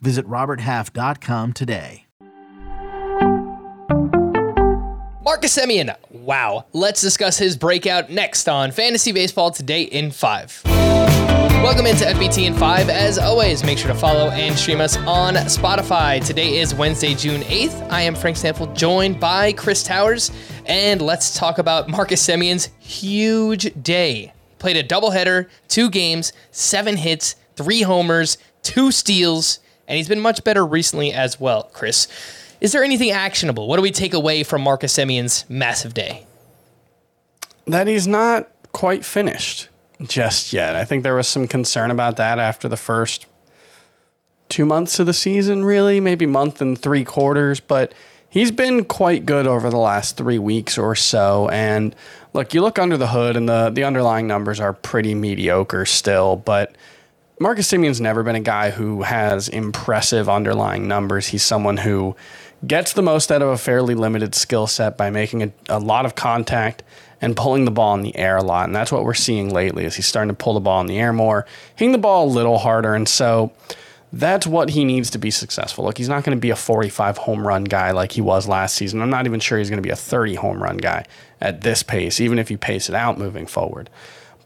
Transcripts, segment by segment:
Visit RobertHalf.com today. Marcus Semien, wow. Let's discuss his breakout next on Fantasy Baseball Today in 5. Welcome into FBT in 5. As always, make sure to follow and stream us on Spotify. Today is Wednesday, June 8th. I am Frank Stampfl, joined by Chris Towers, and let's talk about Marcus Semien's huge day. Played a doubleheader, two games, seven hits, three homers, two steals, and he's been much better recently as well. Chris, is there anything actionable? What do we take away from Marcus Semien's massive day? That he's not quite finished just yet. I think there was some concern about that after the first two months of the season, really, maybe month and three quarters, but he's been quite good over the last three weeks or so. And look, you look under the hood and the, the underlying numbers are pretty mediocre still, but Marcus Semien's never been a guy who has impressive underlying numbers. He's someone who gets the most out of a fairly limited skill set by making a, a lot of contact and pulling the ball in the air a lot. And that's what we're seeing lately is he's starting to pull the ball in the air more, hitting the ball a little harder. And so that's what he needs to be successful. Look, he's not going to be a 45 home run guy like he was last season. I'm not even sure he's going to be a 30 home run guy at this pace, even if you pace it out moving forward.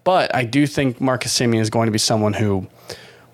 But I do think Marcus Semien is going to be someone who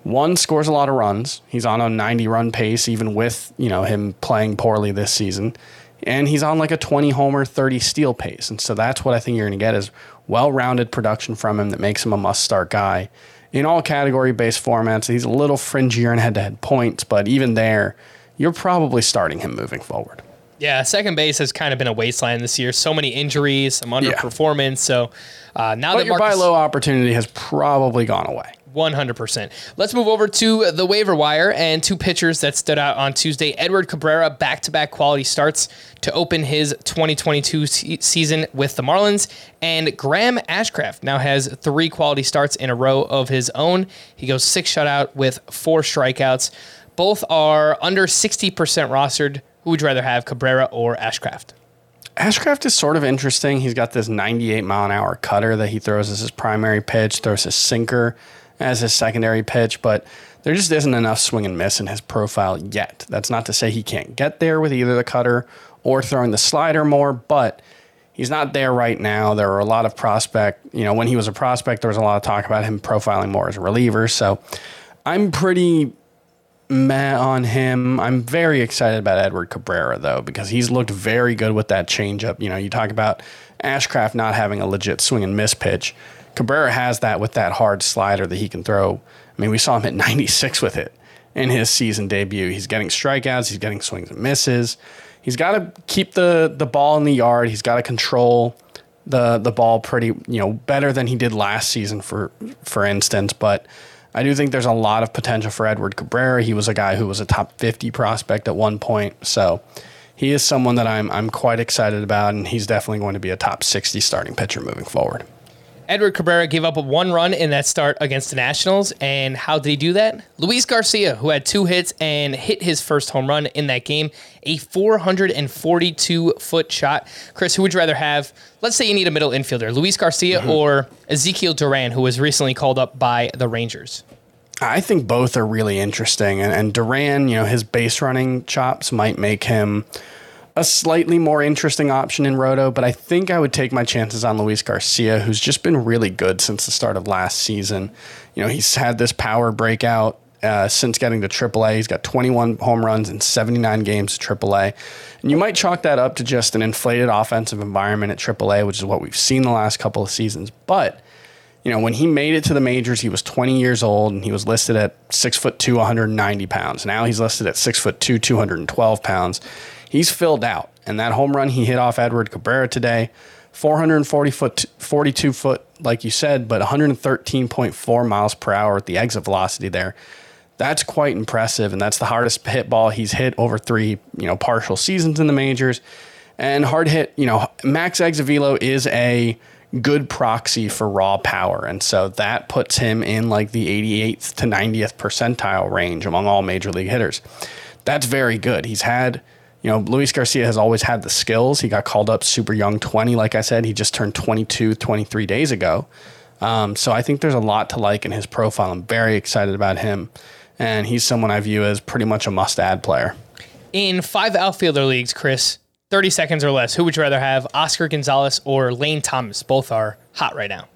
one scores a lot of runs. He's on a 90 run pace, even with you know him playing poorly this season, and he's on like a 20 homer, 30 steal pace. And so that's what I think you're going to get is well rounded production from him that makes him a must start guy in all category based formats. He's a little fringier in head to head points, but even there, you're probably starting him moving forward. Yeah, second base has kind of been a wasteland this year. So many injuries, some underperformance. Yeah. So uh, now but that your Marcus, buy low opportunity has probably gone away. 100%. Let's move over to the waiver wire and two pitchers that stood out on Tuesday. Edward Cabrera, back to back quality starts to open his 2022 season with the Marlins. And Graham Ashcraft now has three quality starts in a row of his own. He goes six shutout with four strikeouts. Both are under 60% rostered. Who would you rather have, Cabrera or Ashcraft? Ashcraft is sort of interesting. He's got this 98 mile an hour cutter that he throws as his primary pitch, throws his sinker as his secondary pitch, but there just isn't enough swing and miss in his profile yet. That's not to say he can't get there with either the cutter or throwing the slider more, but he's not there right now. There are a lot of prospect, you know, when he was a prospect, there was a lot of talk about him profiling more as a reliever. So I'm pretty meh on him. I'm very excited about Edward Cabrera though, because he's looked very good with that changeup. You know, you talk about Ashcraft not having a legit swing and miss pitch. Cabrera has that with that hard slider that he can throw. I mean, we saw him at 96 with it in his season debut. He's getting strikeouts, he's getting swings and misses. He's got to keep the the ball in the yard. He's got to control the the ball pretty, you know, better than he did last season for for instance, but I do think there's a lot of potential for Edward Cabrera. He was a guy who was a top 50 prospect at one point. So, he is someone that I'm I'm quite excited about and he's definitely going to be a top 60 starting pitcher moving forward. Edward Cabrera gave up one run in that start against the Nationals. And how did he do that? Luis Garcia, who had two hits and hit his first home run in that game, a 442 foot shot. Chris, who would you rather have? Let's say you need a middle infielder, Luis Garcia mm-hmm. or Ezekiel Duran, who was recently called up by the Rangers. I think both are really interesting. And, and Duran, you know, his base running chops might make him a slightly more interesting option in Roto, but I think I would take my chances on Luis Garcia, who's just been really good since the start of last season. You know, he's had this power breakout uh, since getting to AAA. He's got 21 home runs in 79 games at AAA. And you might chalk that up to just an inflated offensive environment at AAA, which is what we've seen the last couple of seasons. But you know, when he made it to the majors, he was 20 years old and he was listed at six foot two, 190 pounds. Now he's listed at six foot two, 212 pounds he's filled out. And that home run he hit off Edward Cabrera today, 440 foot, 42 foot, like you said, but 113.4 miles per hour at the exit velocity there. That's quite impressive, and that's the hardest hit ball he's hit over three, you know, partial seasons in the majors. And hard hit, you know, max exit velo is a good proxy for raw power. And so that puts him in like the 88th to 90th percentile range among all major league hitters. That's very good. He's had, you know, Luis Garcia has always had the skills. He got called up super young, 20, like I said. He just turned 22, 23 days ago. Um, so I think there's a lot to like in his profile. I'm very excited about him. And he's someone I view as pretty much a must add player. In five outfielder leagues, Chris, 30 seconds or less, who would you rather have, Oscar Gonzalez or Lane Thomas? Both are hot right now.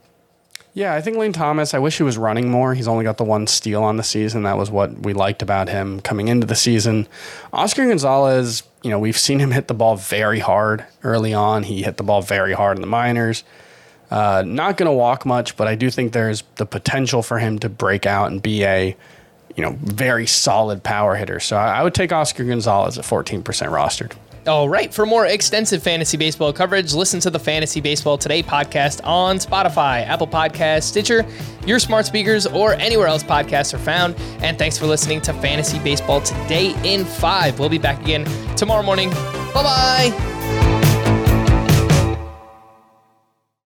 Yeah, I think Lane Thomas, I wish he was running more. He's only got the one steal on the season. That was what we liked about him coming into the season. Oscar Gonzalez, you know, we've seen him hit the ball very hard early on. He hit the ball very hard in the minors. Uh, not going to walk much, but I do think there's the potential for him to break out and be a, you know, very solid power hitter. So I, I would take Oscar Gonzalez at 14% rostered. All right. For more extensive fantasy baseball coverage, listen to the Fantasy Baseball Today podcast on Spotify, Apple Podcasts, Stitcher, your smart speakers, or anywhere else podcasts are found. And thanks for listening to Fantasy Baseball Today in 5. We'll be back again tomorrow morning. Bye bye.